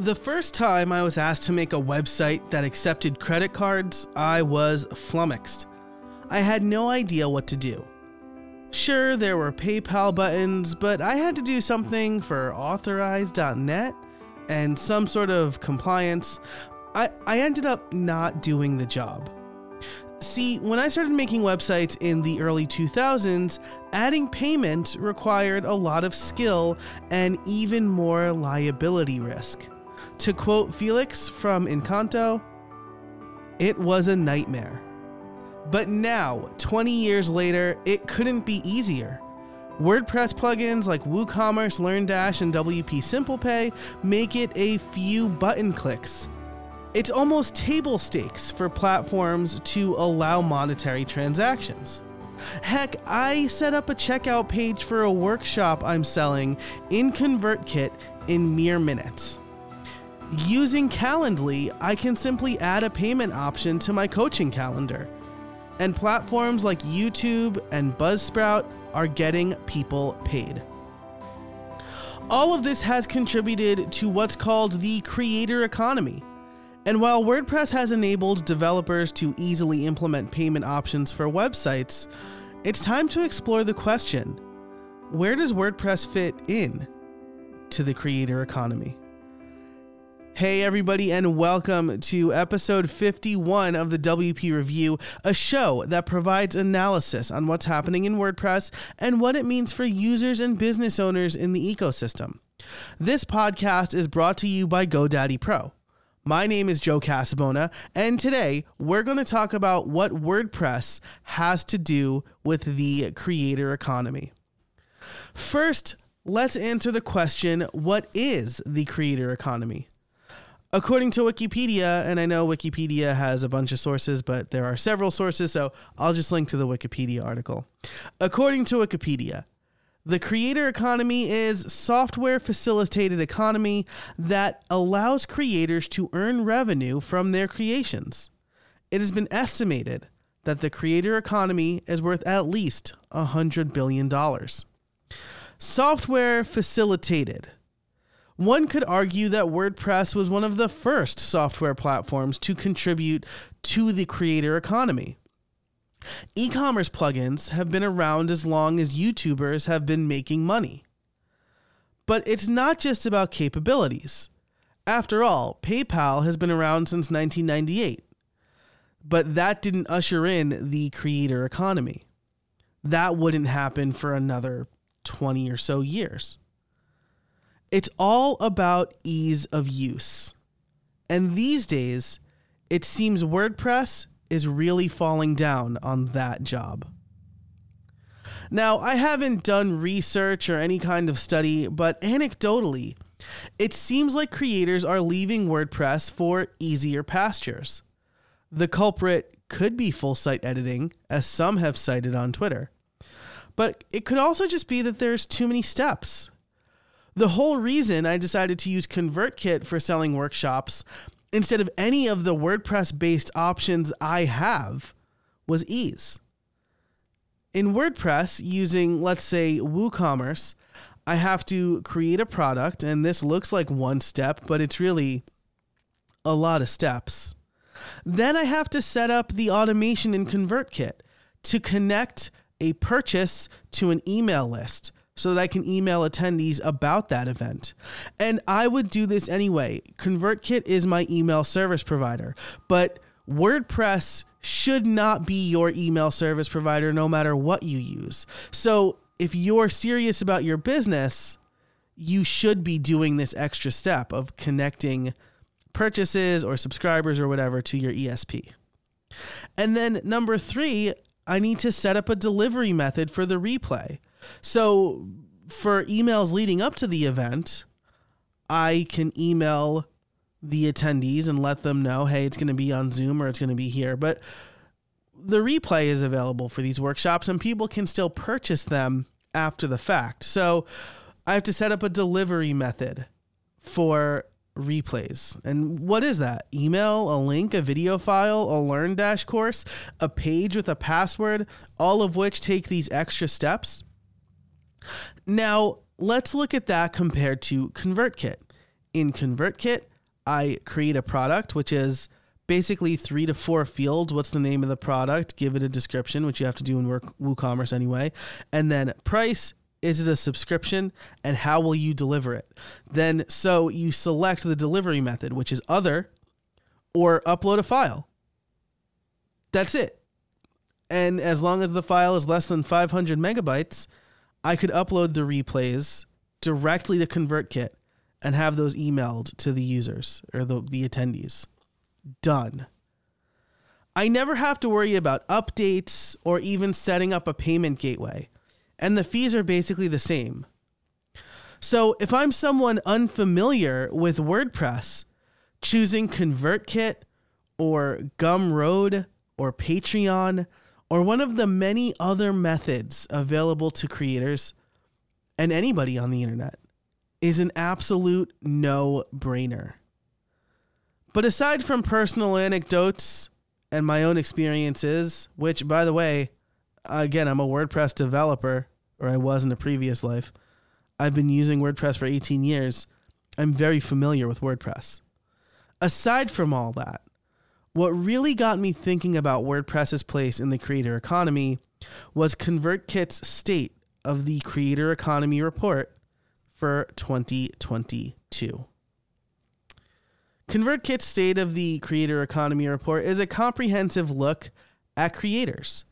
The first time I was asked to make a website that accepted credit cards, I was flummoxed. I had no idea what to do. Sure, there were PayPal buttons, but I had to do something for authorize.net and some sort of compliance. I, I ended up not doing the job. See, when I started making websites in the early 2000s, adding payment required a lot of skill and even more liability risk. To quote Felix from Encanto, it was a nightmare. But now, 20 years later, it couldn't be easier. WordPress plugins like WooCommerce, LearnDash, and WP Simple Pay make it a few button clicks. It's almost table stakes for platforms to allow monetary transactions. Heck, I set up a checkout page for a workshop I'm selling in ConvertKit in mere minutes. Using Calendly, I can simply add a payment option to my coaching calendar. And platforms like YouTube and Buzzsprout are getting people paid. All of this has contributed to what's called the creator economy. And while WordPress has enabled developers to easily implement payment options for websites, it's time to explore the question where does WordPress fit in to the creator economy? Hey, everybody, and welcome to episode 51 of the WP Review, a show that provides analysis on what's happening in WordPress and what it means for users and business owners in the ecosystem. This podcast is brought to you by GoDaddy Pro. My name is Joe Casabona, and today we're going to talk about what WordPress has to do with the creator economy. First, let's answer the question what is the creator economy? According to Wikipedia, and I know Wikipedia has a bunch of sources, but there are several sources, so I'll just link to the Wikipedia article. According to Wikipedia, the creator economy is software facilitated economy that allows creators to earn revenue from their creations. It has been estimated that the creator economy is worth at least $100 billion. Software facilitated one could argue that WordPress was one of the first software platforms to contribute to the creator economy. E commerce plugins have been around as long as YouTubers have been making money. But it's not just about capabilities. After all, PayPal has been around since 1998. But that didn't usher in the creator economy. That wouldn't happen for another 20 or so years. It's all about ease of use. And these days, it seems WordPress is really falling down on that job. Now, I haven't done research or any kind of study, but anecdotally, it seems like creators are leaving WordPress for easier pastures. The culprit could be full site editing, as some have cited on Twitter. But it could also just be that there's too many steps the whole reason I decided to use ConvertKit for selling workshops instead of any of the WordPress based options I have was ease. In WordPress, using, let's say, WooCommerce, I have to create a product, and this looks like one step, but it's really a lot of steps. Then I have to set up the automation in ConvertKit to connect a purchase to an email list so that I can email attendees about that event. And I would do this anyway. ConvertKit is my email service provider, but WordPress should not be your email service provider no matter what you use. So if you're serious about your business, you should be doing this extra step of connecting purchases or subscribers or whatever to your ESP. And then number three, I need to set up a delivery method for the replay. So for emails leading up to the event, I can email the attendees and let them know, hey, it's going to be on Zoom or it's going to be here. But the replay is available for these workshops and people can still purchase them after the fact. So I have to set up a delivery method for replays. And what is that? Email, a link, a video file, a LearnDash course, a page with a password, all of which take these extra steps. Now, let's look at that compared to ConvertKit. In ConvertKit, I create a product, which is basically three to four fields. What's the name of the product? Give it a description, which you have to do in WooCommerce anyway. And then price. Is it a subscription? And how will you deliver it? Then, so you select the delivery method, which is other or upload a file. That's it. And as long as the file is less than 500 megabytes, I could upload the replays directly to ConvertKit and have those emailed to the users or the, the attendees. Done. I never have to worry about updates or even setting up a payment gateway, and the fees are basically the same. So, if I'm someone unfamiliar with WordPress, choosing ConvertKit or Gumroad or Patreon or one of the many other methods available to creators and anybody on the internet is an absolute no brainer. But aside from personal anecdotes and my own experiences, which, by the way, again, I'm a WordPress developer, or I was in a previous life. I've been using WordPress for 18 years. I'm very familiar with WordPress. Aside from all that, what really got me thinking about WordPress's place in the creator economy was ConvertKit's state of the creator economy report for 2022. ConvertKit's State of the Creator Economy Report is a comprehensive look at creators,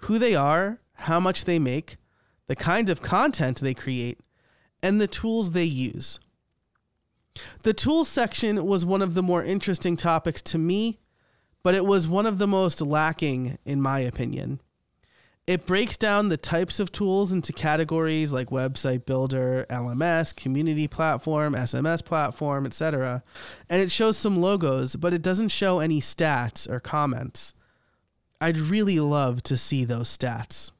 who they are, how much they make, the kind of content they create, and the tools they use. The tools section was one of the more interesting topics to me, but it was one of the most lacking, in my opinion. It breaks down the types of tools into categories like website builder, LMS, community platform, SMS platform, etc. And it shows some logos, but it doesn't show any stats or comments. I'd really love to see those stats.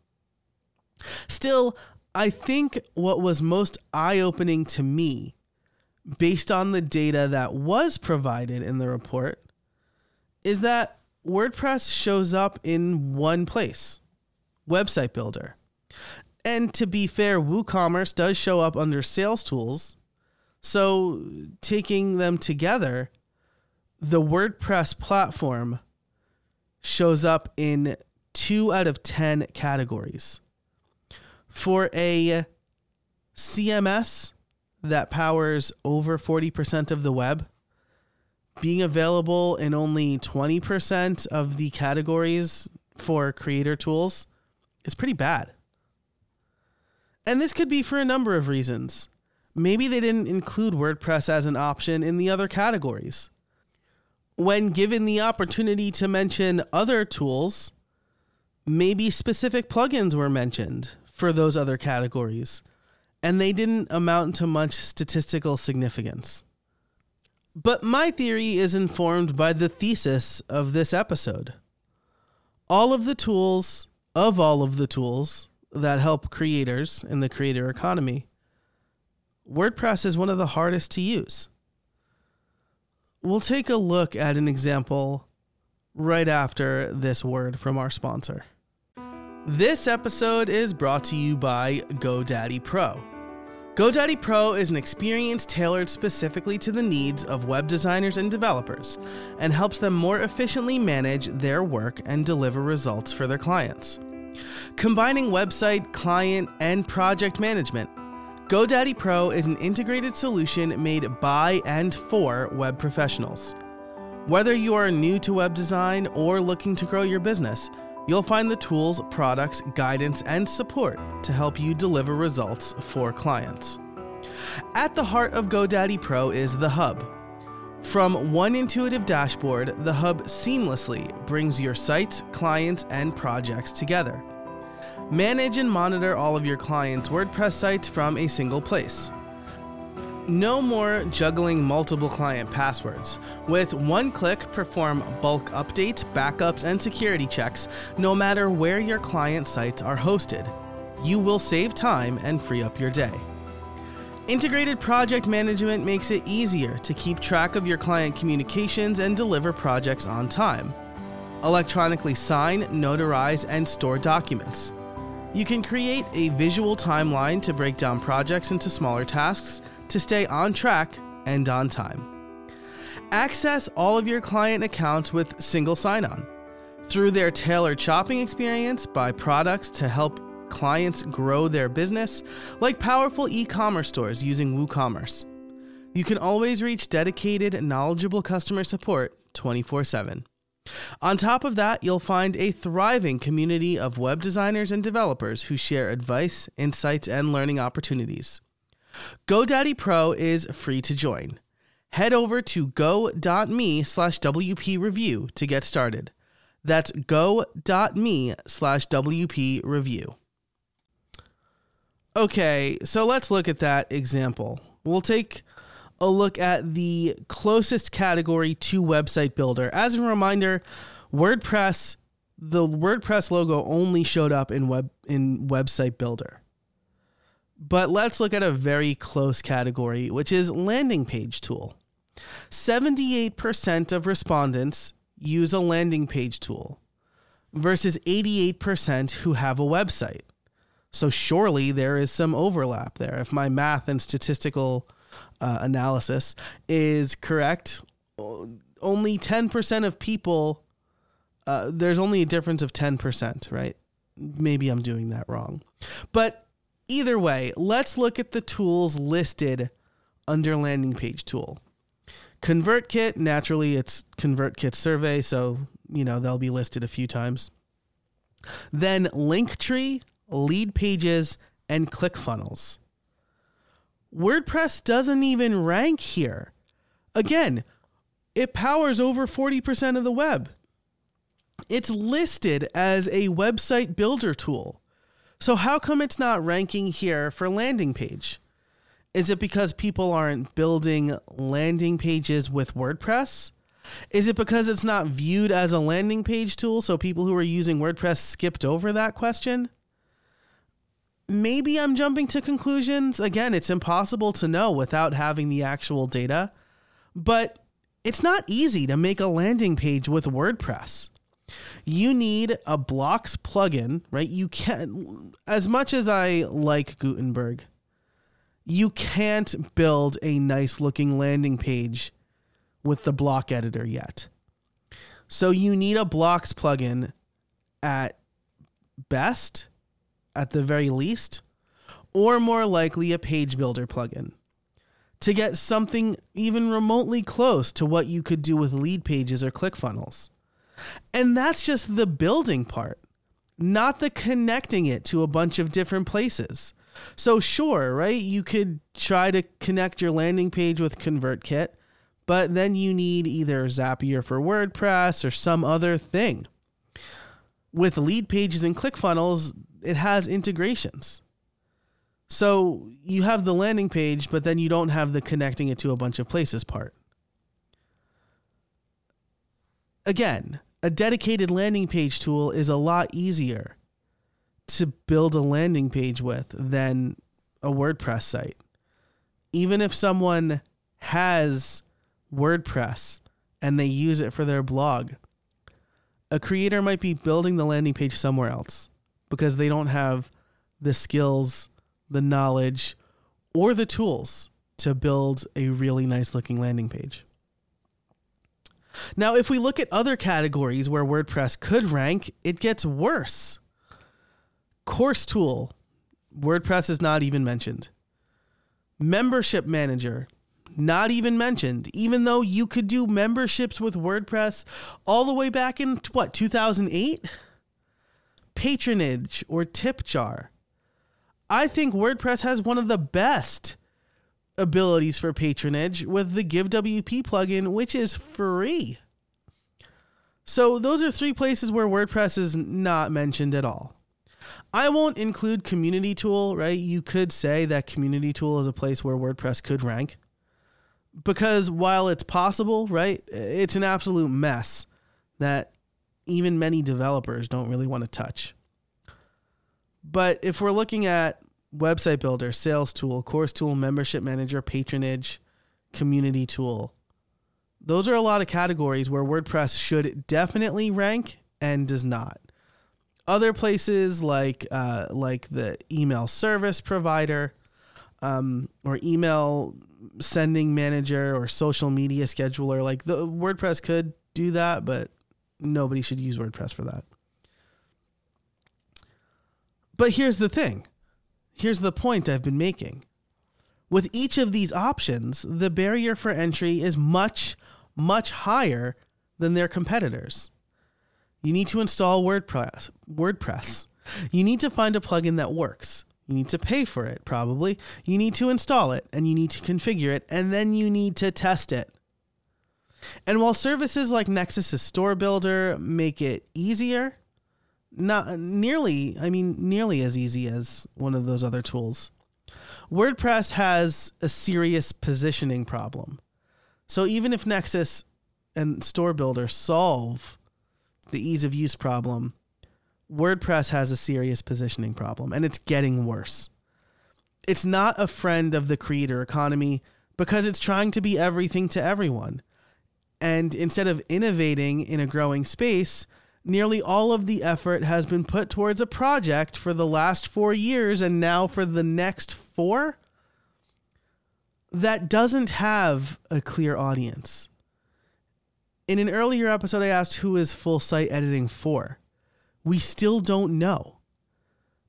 Still, I think what was most eye opening to me, based on the data that was provided in the report, is that WordPress shows up in one place website builder. And to be fair, WooCommerce does show up under sales tools. So taking them together, the WordPress platform shows up in two out of 10 categories. For a CMS that powers over 40% of the web, being available in only 20% of the categories for creator tools is pretty bad. And this could be for a number of reasons. Maybe they didn't include WordPress as an option in the other categories. When given the opportunity to mention other tools, maybe specific plugins were mentioned for those other categories, and they didn't amount to much statistical significance. But my theory is informed by the thesis of this episode. All of the tools of all of the tools that help creators in the creator economy, WordPress is one of the hardest to use. We'll take a look at an example right after this word from our sponsor. This episode is brought to you by GoDaddy Pro. GoDaddy Pro is an experience tailored specifically to the needs of web designers and developers and helps them more efficiently manage their work and deliver results for their clients. Combining website, client, and project management, GoDaddy Pro is an integrated solution made by and for web professionals. Whether you are new to web design or looking to grow your business, You'll find the tools, products, guidance, and support to help you deliver results for clients. At the heart of GoDaddy Pro is the Hub. From one intuitive dashboard, the Hub seamlessly brings your sites, clients, and projects together. Manage and monitor all of your clients' WordPress sites from a single place. No more juggling multiple client passwords. With one click, perform bulk updates, backups, and security checks no matter where your client sites are hosted. You will save time and free up your day. Integrated project management makes it easier to keep track of your client communications and deliver projects on time. Electronically sign, notarize, and store documents. You can create a visual timeline to break down projects into smaller tasks to stay on track and on time. Access all of your client accounts with single sign on through their tailored shopping experience buy products to help clients grow their business, like powerful e commerce stores using WooCommerce. You can always reach dedicated, knowledgeable customer support 24 7. On top of that, you'll find a thriving community of web designers and developers who share advice, insights, and learning opportunities. GoDaddy Pro is free to join. Head over to go.me slash WP review to get started. That's go.me slash WP review. Okay, so let's look at that example. We'll take a look at the closest category to website builder. As a reminder, WordPress, the WordPress logo only showed up in web in website builder. But let's look at a very close category, which is landing page tool. 78% of respondents use a landing page tool versus 88% who have a website. So surely there is some overlap there. If my math and statistical uh, analysis is correct, only 10% of people, uh, there's only a difference of 10%, right? Maybe I'm doing that wrong. But either way, let's look at the tools listed under landing page tool. ConvertKit, naturally, it's ConvertKit survey, so you know they'll be listed a few times. Then Linktree, Leadpages, and ClickFunnels. WordPress doesn't even rank here. Again, it powers over 40% of the web. It's listed as a website builder tool. So, how come it's not ranking here for landing page? Is it because people aren't building landing pages with WordPress? Is it because it's not viewed as a landing page tool, so people who are using WordPress skipped over that question? maybe I'm jumping to conclusions. Again, it's impossible to know without having the actual data, but it's not easy to make a landing page with WordPress. You need a blocks plugin, right? You can't, as much as I like Gutenberg, you can't build a nice looking landing page with the block editor yet. So you need a blocks plugin at best at the very least, or more likely a page builder plugin to get something even remotely close to what you could do with Leadpages or ClickFunnels. And that's just the building part, not the connecting it to a bunch of different places. So, sure, right? You could try to connect your landing page with ConvertKit, but then you need either Zapier for WordPress or some other thing. With Leadpages and ClickFunnels, it has integrations. So you have the landing page, but then you don't have the connecting it to a bunch of places part. Again, a dedicated landing page tool is a lot easier to build a landing page with than a WordPress site. Even if someone has WordPress and they use it for their blog, a creator might be building the landing page somewhere else because they don't have the skills, the knowledge, or the tools to build a really nice looking landing page. Now, if we look at other categories where WordPress could rank, it gets worse. Course tool, WordPress is not even mentioned. Membership manager, not even mentioned, even though you could do memberships with WordPress all the way back in what, 2008? patronage or tip jar. I think WordPress has one of the best abilities for patronage with the GiveWP plugin, which is free. So, those are three places where WordPress is not mentioned at all. I won't include Community Tool, right? You could say that Community Tool is a place where WordPress could rank. Because while it's possible, right, it's an absolute mess that even many developers don't really want to touch. But if we're looking at website builder, sales tool, course tool, membership manager, patronage, community tool, those are a lot of categories where WordPress should definitely rank and does not. Other places like uh, like the email service provider, um, or email sending manager or social media scheduler. Like the WordPress could do that, but nobody should use WordPress for that. But here's the thing. Here's the point I've been making. With each of these options, the barrier for entry is much, much higher than their competitors. You need to install WordPress. WordPress. You need to find a plugin that works. You need to pay for it, probably. You need to install it and you need to configure it, and then you need to test it. And while services like Nexcess's Store Builder make it easier, not nearly, I mean, nearly as easy as one of those other tools, WordPress has a serious positioning problem. So even if Nexcess and Store Builder solve the ease of use problem, WordPress has a serious positioning problem and it's getting worse. It's not a friend of the creator economy because it's trying to be everything to everyone. And instead of innovating in a growing space, nearly all of the effort has been put towards a project for the last four years and now for the next four that doesn't have a clear audience. In an earlier episode, I asked who is full site editing for. We still don't know.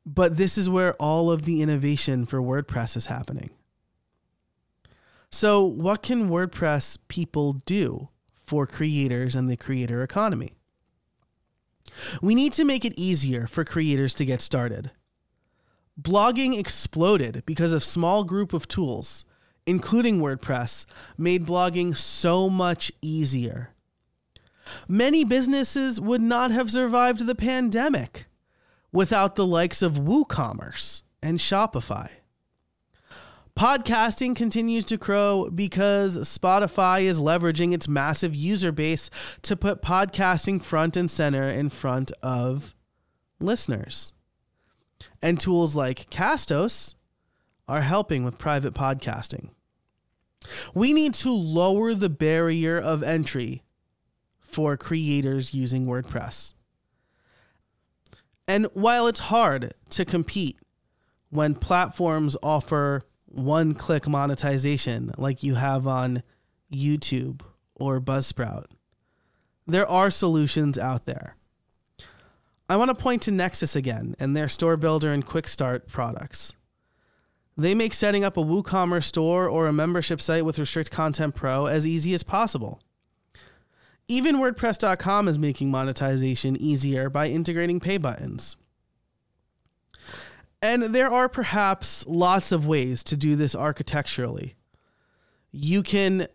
But this is where all of the innovation for WordPress is happening. So, what can WordPress people do for creators and the creator economy? We need to make it easier for creators to get started. Blogging exploded because a small group of tools, including WordPress, made blogging so much easier. Many businesses would not have survived the pandemic without the likes of WooCommerce and Shopify. Podcasting continues to grow because Spotify is leveraging its massive user base to put podcasting front and center in front of listeners. And tools like Castos are helping with private podcasting. We need to lower the barrier of entry for creators using WordPress. And while it's hard to compete when platforms offer one click monetization like you have on YouTube or Buzzsprout. There are solutions out there. I want to point to Nexcess again and their store builder and quick start products. They make setting up a WooCommerce store or a membership site with Restrict Content Pro as easy as possible. Even WordPress.com is making monetization easier by integrating pay buttons. And there are perhaps lots of ways to do this architecturally. You can,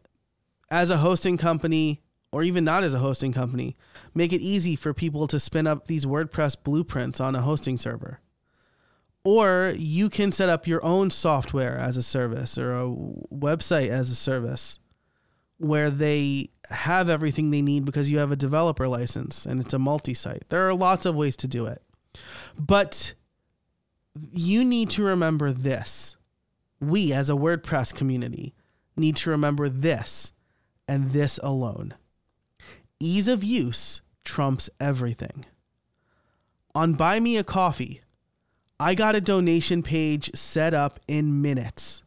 as a hosting company, or even not as a hosting company, make it easy for people to spin up these WordPress blueprints on a hosting server. Or you can set up your own software as a service or a website as a service where they have everything they need because you have a developer license and it's a multi site. There are lots of ways to do it. But you need to remember this. We, as a WordPress community, need to remember this and this alone. Ease of use trumps everything. On Buy Me a Coffee, I got a donation page set up in minutes.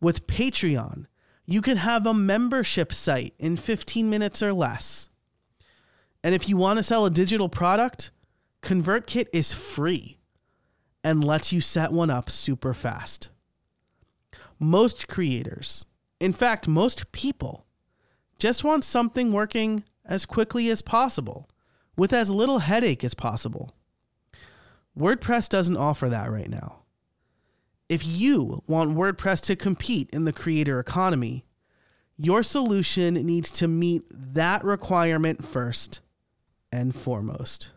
With Patreon, you can have a membership site in 15 minutes or less. And if you want to sell a digital product, ConvertKit is free and lets you set one up super fast. Most creators, in fact, most people, just want something working as quickly as possible with as little headache as possible. WordPress doesn't offer that right now. If you want WordPress to compete in the creator economy, your solution needs to meet that requirement first and foremost.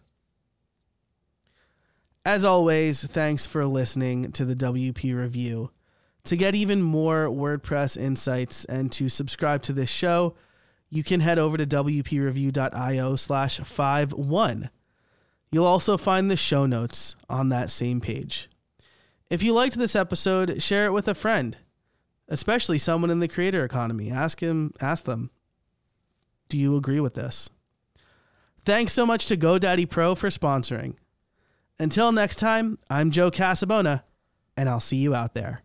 As always, thanks for listening to the WP Review. To get even more WordPress insights and to subscribe to this show, you can head over to wpreview.io slash 51. You'll also find the show notes on that same page. If you liked this episode, share it with a friend, especially someone in the creator economy. Ask him, ask them, do you agree with this? Thanks so much to GoDaddy Pro for sponsoring. Until next time, I'm Joe Casabona, and I'll see you out there.